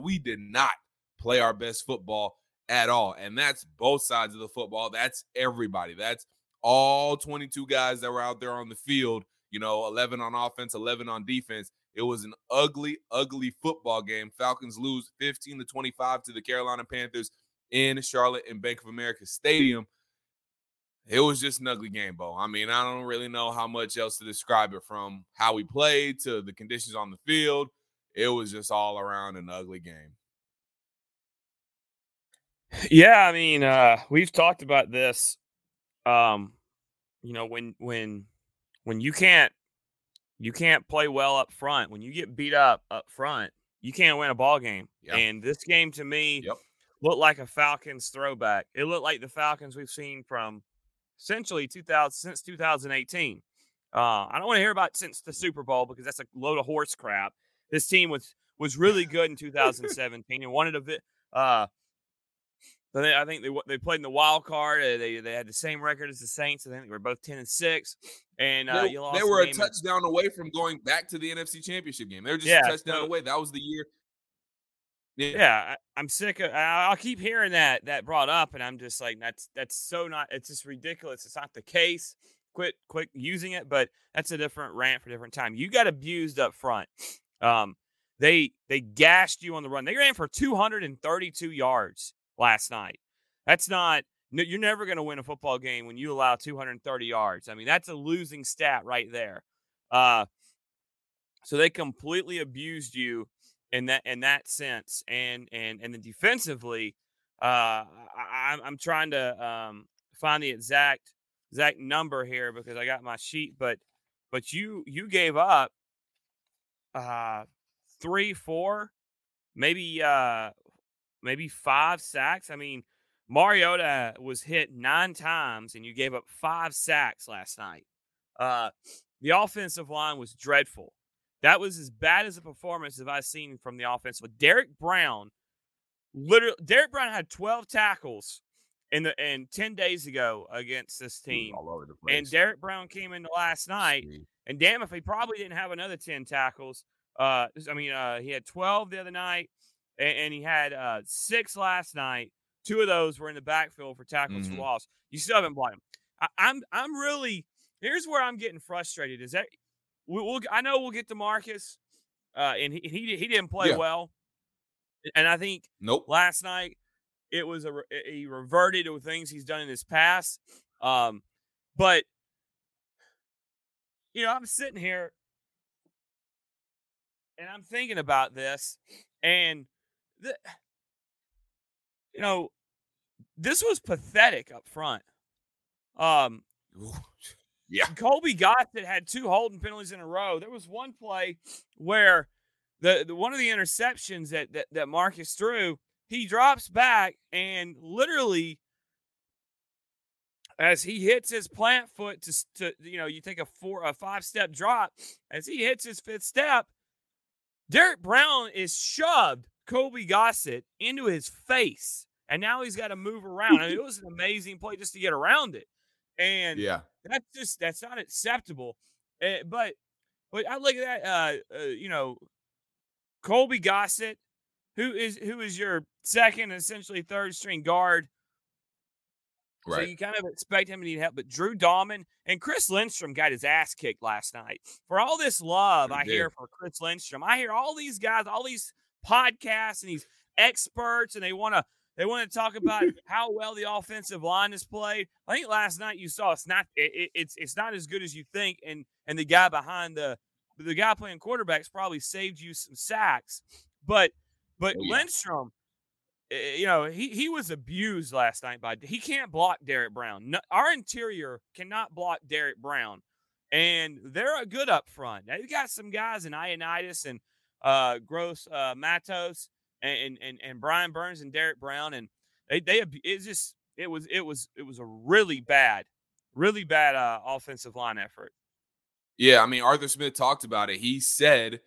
we did not play our best football at all. And that's both sides of the football. That's everybody. That's all 22 guys that were out there on the field, you know, 11 on offense, 11 on defense. It was an ugly, ugly football game. Falcons lose 15 to 25 to the Carolina Panthers in Charlotte in Bank of America Stadium. It was just an ugly game, Beau. I mean, I don't really know how much else to describe it from how we played to the conditions on the field it was just all around an ugly game. Yeah, I mean, uh, we've talked about this. Um, you know, when when when you can't you can't play well up front, when you get beat up up front, you can't win a ball game. Yep. And this game to me yep. looked like a Falcons throwback. It looked like the Falcons we've seen from essentially 2000 since 2018. Uh, I don't want to hear about since the Super Bowl because that's a load of horse crap this team was was really good in 2017 and wanted a bit. Uh, I think they they played in the wild card. Uh, they they had the same record as the Saints. I think they were both ten and six. And uh, they, they were a touchdown away from going back to the NFC Championship game. They were just yeah, a touchdown so, away. That was the year. Yeah, yeah I, am sick of. I'll keep hearing that that brought up, and I'm just like, that's that's so not. It's just ridiculous. It's not the case. Quit, quit using it. But that's a different rant for a different time. You got abused up front. Um, they they gashed you on the run. They ran for 232 yards last night. That's not you're never going to win a football game when you allow 230 yards. I mean, that's a losing stat right there. Uh, so they completely abused you in that in that sense, and and and then defensively, uh, I, I'm trying to um, find the exact exact number here because I got my sheet, but but you you gave up uh, three, four, maybe uh, maybe five sacks. I mean, Mariota was hit nine times, and you gave up five sacks last night. Uh, the offensive line was dreadful. That was as bad as a performance as I've seen from the offensive. Derrick Brown, literally, Derrick Brown had 12 tackles in the and 10 days ago against this team. And Derrick Brown came into last night and damn if he probably didn't have another 10 tackles. Uh, I mean, uh, he had 12 the other night, and, and he had uh, six last night. Two of those were in the backfield for tackles mm-hmm. for loss. You still haven't blocked him. I, I'm I'm really here's where I'm getting frustrated. Is that we, will I know we'll get to Marcus, uh, and he he, he didn't play yeah. well, and I think nope last night it was a he reverted to things he's done in his past. Um, but you know, I'm sitting here and I'm thinking about this, and the, you know, this was pathetic up front. Um, yeah, Colby Gossett had two holding penalties in a row. There was one play where the, the one of the interceptions that, that that Marcus threw, he drops back and literally as he hits his plant foot to, to you know you take a four a five step drop as he hits his fifth step derrick brown is shoved colby gossett into his face and now he's got to move around. I mean, it was an amazing play just to get around it and yeah. that's just that's not acceptable uh, but but i look at that uh, uh you know colby gossett who is who is your second essentially third string guard Right. So you kind of expect him to need help. But Drew Dalman and Chris Lindstrom got his ass kicked last night. For all this love I did. hear for Chris Lindstrom, I hear all these guys, all these podcasts and these experts, and they want to they want to talk about how well the offensive line is played. I think last night you saw it's not it, it's it's not as good as you think, and and the guy behind the the guy playing quarterbacks probably saved you some sacks, but but oh, yeah. Lindstrom you know, he he was abused last night by he can't block Derrick Brown. No, our interior cannot block Derrick Brown, and they're a good up front. They've got some guys in Ioannidis and uh, Gross uh, Matos and and and Brian Burns and Derrick Brown, and they they it's just it was it was it was a really bad, really bad uh, offensive line effort. Yeah, I mean Arthur Smith talked about it. He said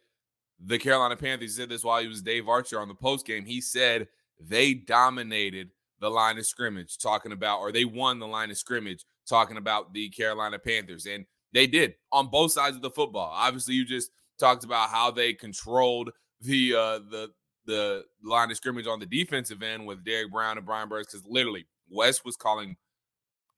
the Carolina Panthers said this while he was Dave Archer on the post game. He said they dominated the line of scrimmage, talking about or they won the line of scrimmage, talking about the Carolina Panthers, and they did on both sides of the football. Obviously, you just talked about how they controlled the uh, the the line of scrimmage on the defensive end with Derrick Brown and Brian Burns because literally Wes was calling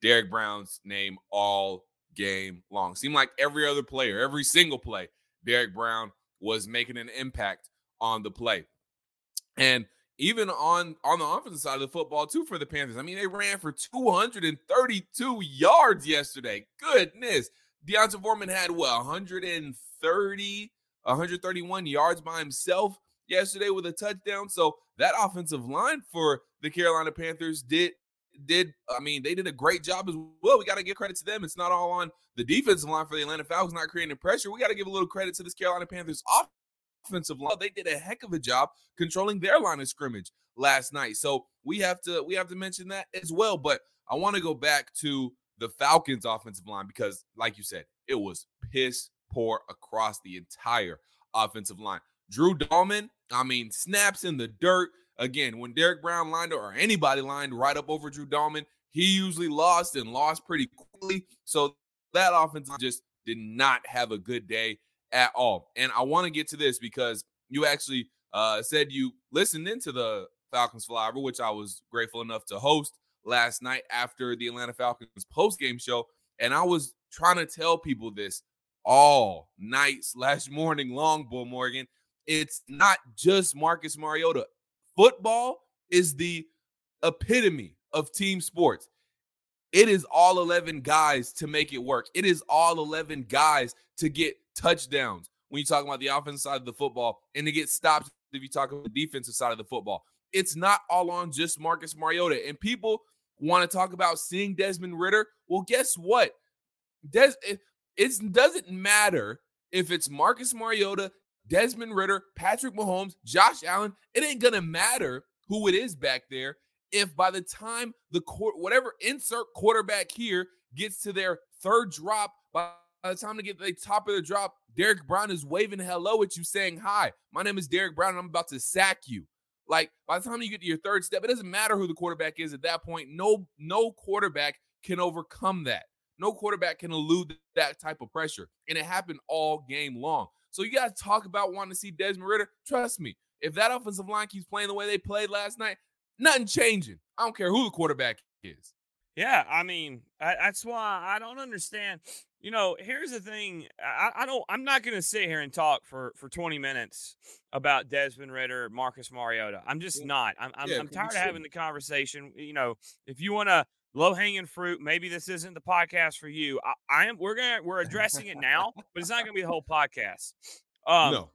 Derrick Brown's name all game long. Seemed like every other player, every single play, Derrick Brown was making an impact on the play. And even on on the offensive side of the football too for the Panthers. I mean, they ran for 232 yards yesterday. Goodness. D'Onta Foreman had what 130, 131 yards by himself yesterday with a touchdown. So that offensive line for the Carolina Panthers did did I mean they did a great job as well. We got to give credit to them. It's not all on the defensive line for the Atlanta Falcons not creating pressure. We got to give a little credit to this Carolina Panthers offensive line. They did a heck of a job controlling their line of scrimmage last night. So we have to we have to mention that as well. But I want to go back to the Falcons offensive line because, like you said, it was piss poor across the entire offensive line. Drew Dalman, I mean, snaps in the dirt. Again, when Derrick Brown lined or anybody lined right up over Drew Dalman, he usually lost and lost pretty quickly. So that offense just did not have a good day at all. And I want to get to this because you actually uh, said you listened into the Falcons Flyover, which I was grateful enough to host last night after the Atlanta Falcons post game show. And I was trying to tell people this all night slash morning long, Beau Morgan. It's not just Marcus Mariota football is the epitome of team sports. It is all 11 guys to make it work. It is all 11 guys to get touchdowns when you talk about the offensive side of the football and to get stops if you talk about the defensive side of the football. It's not all on just Marcus Mariota. And people want to talk about seeing Desmond Ridder. Well, guess what? Des, it, it doesn't matter if it's Marcus Mariota, Desmond Ridder, Patrick Mahomes, Josh Allen, it ain't gonna matter who it is back there if by the time the court whatever insert quarterback here gets to their third drop by the time to get the top of the drop, Derrick Brown is waving hello at you, saying, Hi, my name is Derrick Brown, and I'm about to sack you. Like by the time you get to your third step, it doesn't matter who the quarterback is at that point. No, no quarterback can overcome that. No quarterback can elude that type of pressure. And it happened all game long. So you got to talk about wanting to see Desmond Ridder. Trust me, if that offensive line keeps playing the way they played last night, nothing changing. I don't care who the quarterback is. Yeah, I mean, I, that's why I don't understand. You know, here's the thing. I, I don't. I'm not going to sit here and talk for for 20 minutes about Desmond Ridder, Marcus Mariota. I'm just yeah. not. I'm I'm, yeah, I'm tired of having the conversation. You know, if you want to low hanging fruit. Maybe this isn't the podcast for you. I, I am. We're gonna we're addressing it now, but it's not gonna be the whole podcast. Um, no.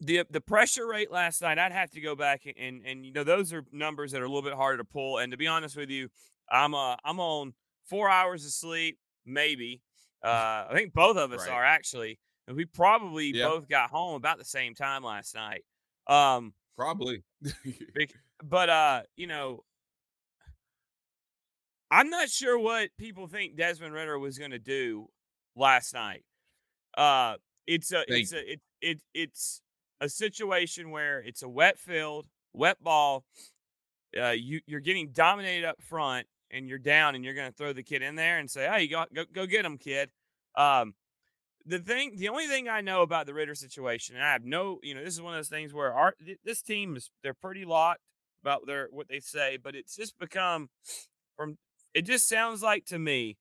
The the pressure rate last night, I'd have to go back and and you know those are numbers that are a little bit harder to pull. And to be honest with you, I'm uh I'm on four hours of sleep, maybe. Uh, I think both of us right. are actually. And we probably yeah. both got home about the same time last night. Um, probably. but uh, you know, I'm not sure what people think Desmond Ridder was going to do last night. Uh, it's a Thank it's a it, it it's a situation where it's a wet field, wet ball. Uh, you you're getting dominated up front, and you're down, and you're going to throw the kid in there and say, "Hey, go go, go get him, kid." Um, the thing, the only thing I know about the Ridder situation, and I have no, you know, this is one of those things where our this team is they're pretty locked about their what they say, but it's just become from it just sounds like to me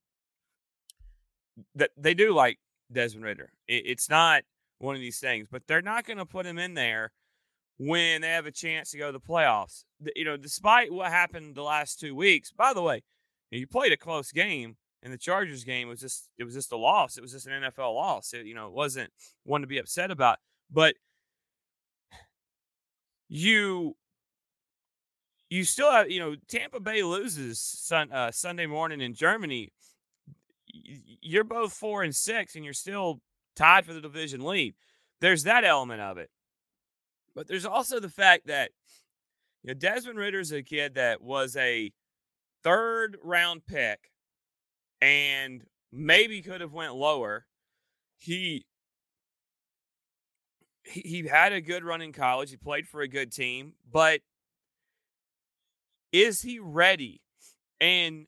that they do like Desmond Ridder. It, it's not one of these things, but they're not going to put him in there when they have a chance to go to the playoffs. You know, despite what happened the last two weeks. By the way, you played a close game, and the Chargers game was just it was just a loss. It was just an NFL loss. It, you know, it wasn't one to be upset about. But you you still have, you know, Tampa Bay loses sun, uh, Sunday morning in Germany. You're both four and six, and you're still tied for the division lead. There's that element of it. But there's also the fact that you know Desmond a kid that was a third round pick and maybe could have went lower. He he, he had a good run in college. He played for a good team, but is he ready? And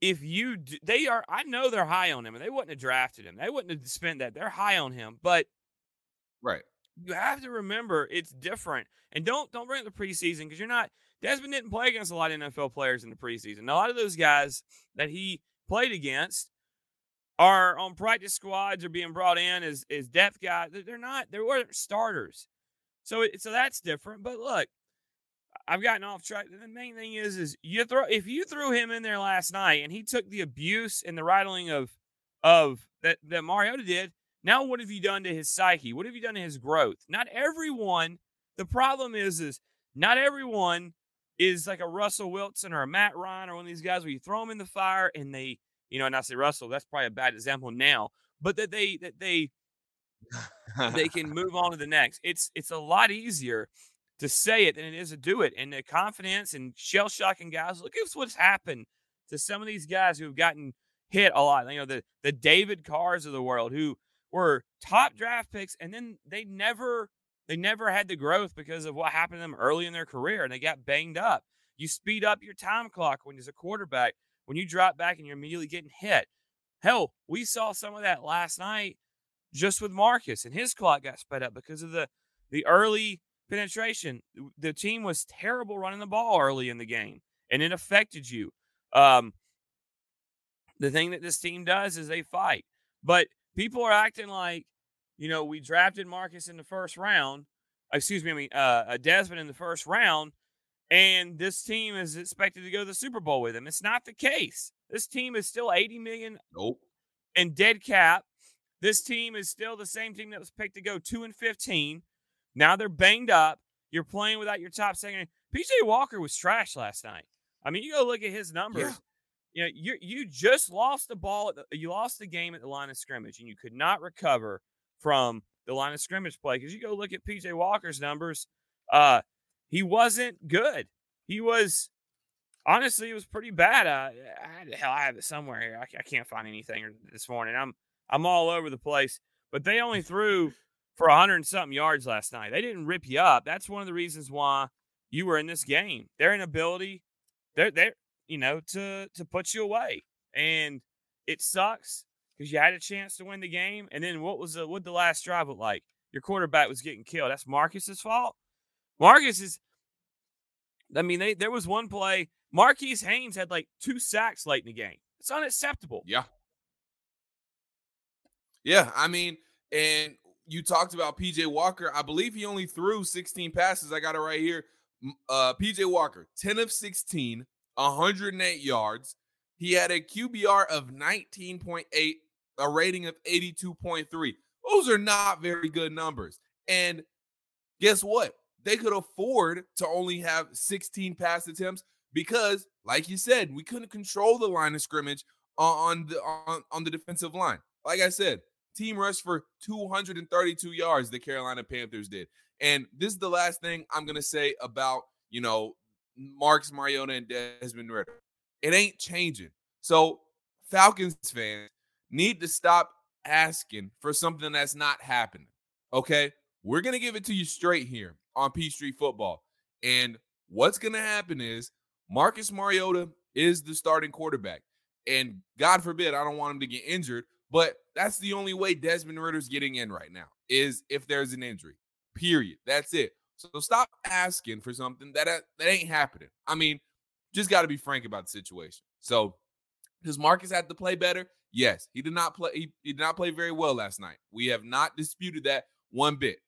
if you do, they are, I know they're high on him, and they wouldn't have drafted him. They wouldn't have spent that. They're high on him, but right. You have to remember it's different, and don't don't bring up the preseason because you're not. Desmond didn't play against a lot of NFL players in the preseason. A lot of those guys that he played against are on practice squads or being brought in as as depth guys. They're not. They weren't starters. So it, so that's different. But look, I've gotten off track. The main thing is is you throw if you threw him in there last night and he took the abuse and the rattling of of that that Mariota did. Now what have you done to his psyche? What have you done to his growth? Not everyone. The problem is is not everyone is like a Russell Wilson or a Matt Ryan or one of these guys where you throw them in the fire and they you know, and I say Russell, that's probably a bad example now, but that they that they they can move on to the next. It's it's a lot easier to say it than it is to do it. And the confidence and shell shocking guys. Look at what's happened to some of these guys who have gotten hit a lot. You know, the the David Carrs of the world who were top draft picks and then they never they never had the growth because of what happened to them early in their career and they got banged up. You speed up your time clock when you're a quarterback when you drop back and you're immediately getting hit. Hell, we saw some of that last night just with Marcus, and his clock got sped up because of the the early penetration. The team was terrible running the ball early in the game, and it affected you. Um, the thing that this team does is they fight, but people are acting like, you know, we drafted Marcus in the first round. Excuse me, I mean, uh, Desmond in the first round, and this team is expected to go to the Super Bowl with him. It's not the case. This team is still 80 million nope. and dead cap. This team is still the same team that was picked to go 2 and 15. Now they're banged up. You're playing without your top second. PJ Walker was trash last night. I mean, you go look at his numbers. Yeah. You know, you you just lost the ball. The, you lost the game at the line of scrimmage, and you could not recover from the line of scrimmage play because you go look at PJ Walker's numbers. Uh, he wasn't good. He was honestly, it was pretty bad. Uh, I hell, I have it somewhere here. I, I, can't find anything this morning. I'm I'm all over the place. But they only threw for hundred and something yards last night. They didn't rip you up. That's one of the reasons why you were in this game. Their inability, they're they're you know to to put you away, and it sucks because you had a chance to win the game. And then what was the what the last drive look like? Your quarterback was getting killed. That's Marcus's fault. Marcus is. I mean, they, there was one play. Marquis Haynes had like two sacks late in the game. It's unacceptable. Yeah. Yeah, I mean, and you talked about PJ Walker. I believe he only threw 16 passes. I got it right here. Uh, PJ Walker, 10 of 16, 108 yards. He had a QBR of 19.8, a rating of 82.3. Those are not very good numbers. And guess what? they could afford to only have 16 pass attempts because, like you said, we couldn't control the line of scrimmage on the on, on the defensive line. Like I said, team rush for 232 yards the Carolina Panthers did. And this is the last thing I'm gonna say about you know Marcus Mariota and Desmond Ridder. It ain't changing. So Falcons fans need to stop asking for something that's not happening. Okay, we're gonna give it to you straight here on Peachtree Football. And what's going to happen is Marcus Mariota is the starting quarterback. And God forbid, I don't want him to get injured, but that's the only way Desmond Ridder's getting in right now is if there's an injury. Period. That's it. So stop asking for something that uh, that ain't happening. I mean, just got to be frank about the situation. So does Marcus have to play better? Yes, he did not play. He, he did not play very well last night. We have not disputed that one bit.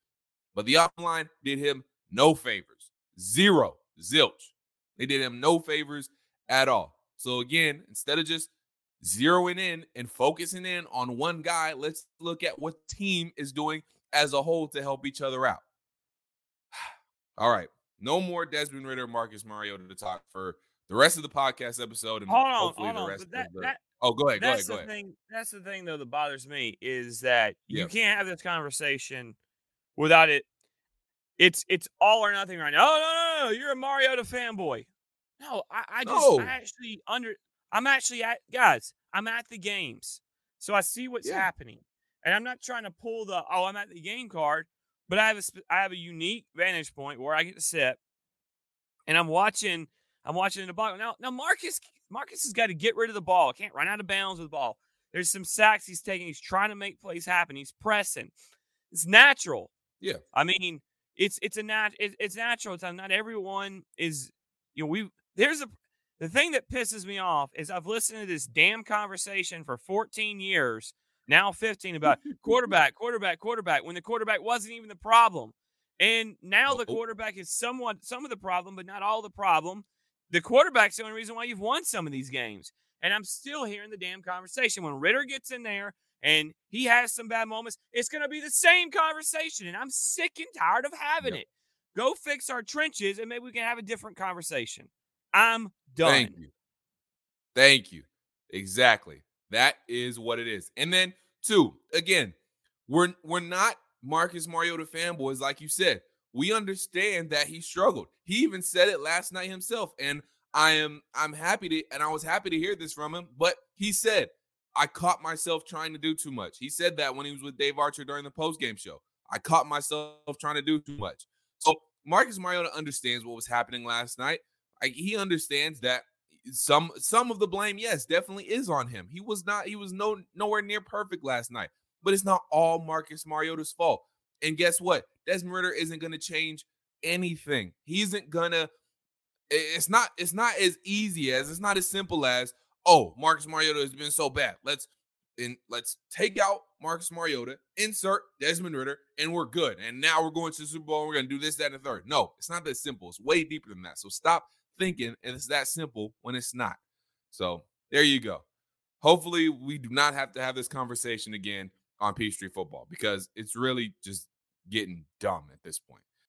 But the offline did him no favors. Zero. Zilch. They did him no favors at all. So again, instead of just zeroing in and focusing in on one guy, let's look at what team is doing as a whole to help each other out. All right. No more Desmond Ridder, Marcus Mariota to talk for the rest of the podcast episode and hold on, hopefully hold the rest that, of the that, Oh, go ahead, go that's ahead, go the ahead. Thing, that's the thing though that bothers me is that Yeah. you can't have this conversation without it it's it's all or nothing right now. Oh no, no, no, you're a Mariota fanboy. No, I, I just No. I actually under I'm actually at guys, I'm at the games. So I see what's Yeah. happening. And I'm not trying to pull the oh, I'm at the game card, but I have a I have a unique vantage point where I get to sit and I'm watching I'm watching the ball. Now now Marcus Marcus has got to get rid of the ball. Can't run out of bounds with the ball. There's some sacks he's taking. He's trying to make plays happen. He's pressing. It's natural. Yeah. I mean, it's it's a nat it, it's natural. It's uh, not everyone is you know we there's a the thing that pisses me off is I've listened to this damn conversation for 14 years, now 15 about quarterback, quarterback, quarterback when the quarterback wasn't even the problem. And now the quarterback is somewhat some of the problem, but not all the problem. The quarterback's the only reason why you've won some of these games. And I'm still hearing the damn conversation. When Ridder gets in there and he has some bad moments, it's going to be the same conversation. And I'm sick and tired of having Yep. it. Go fix our trenches and maybe we can have a different conversation. I'm done. Thank you. Thank you. Exactly. That is what it is. And then two, again, we're we're not Marcus Mariota fanboys, like you said. We understand that he struggled. He even said it last night himself. And I am I'm happy to and I was happy to hear this from him. But he said, I caught myself trying to do too much. He said that when he was with Dave Archer during the post-game show. I caught myself trying to do too much. So Marcus Mariota understands what was happening last night. Like he understands that some some of the blame, yes, definitely is on him. He was not he was no nowhere near perfect last night, but it's not all Marcus Mariota's fault. And guess what? Desmond Ridder isn't going to change anything. He isn't gonna. It's not. It's not as easy as. It's not as simple as. Oh, Marcus Mariota has been so bad. Let's and let's take out Marcus Mariota, insert Desmond Ridder, and we're good. And now we're going to the Super Bowl. And we're going to do this, that, and the third. No, it's not that simple. It's way deeper than that. So stop thinking it's that simple when it's not. So there you go. Hopefully, we do not have to have this conversation again on Peachtree football because it's really just getting dumb at this point.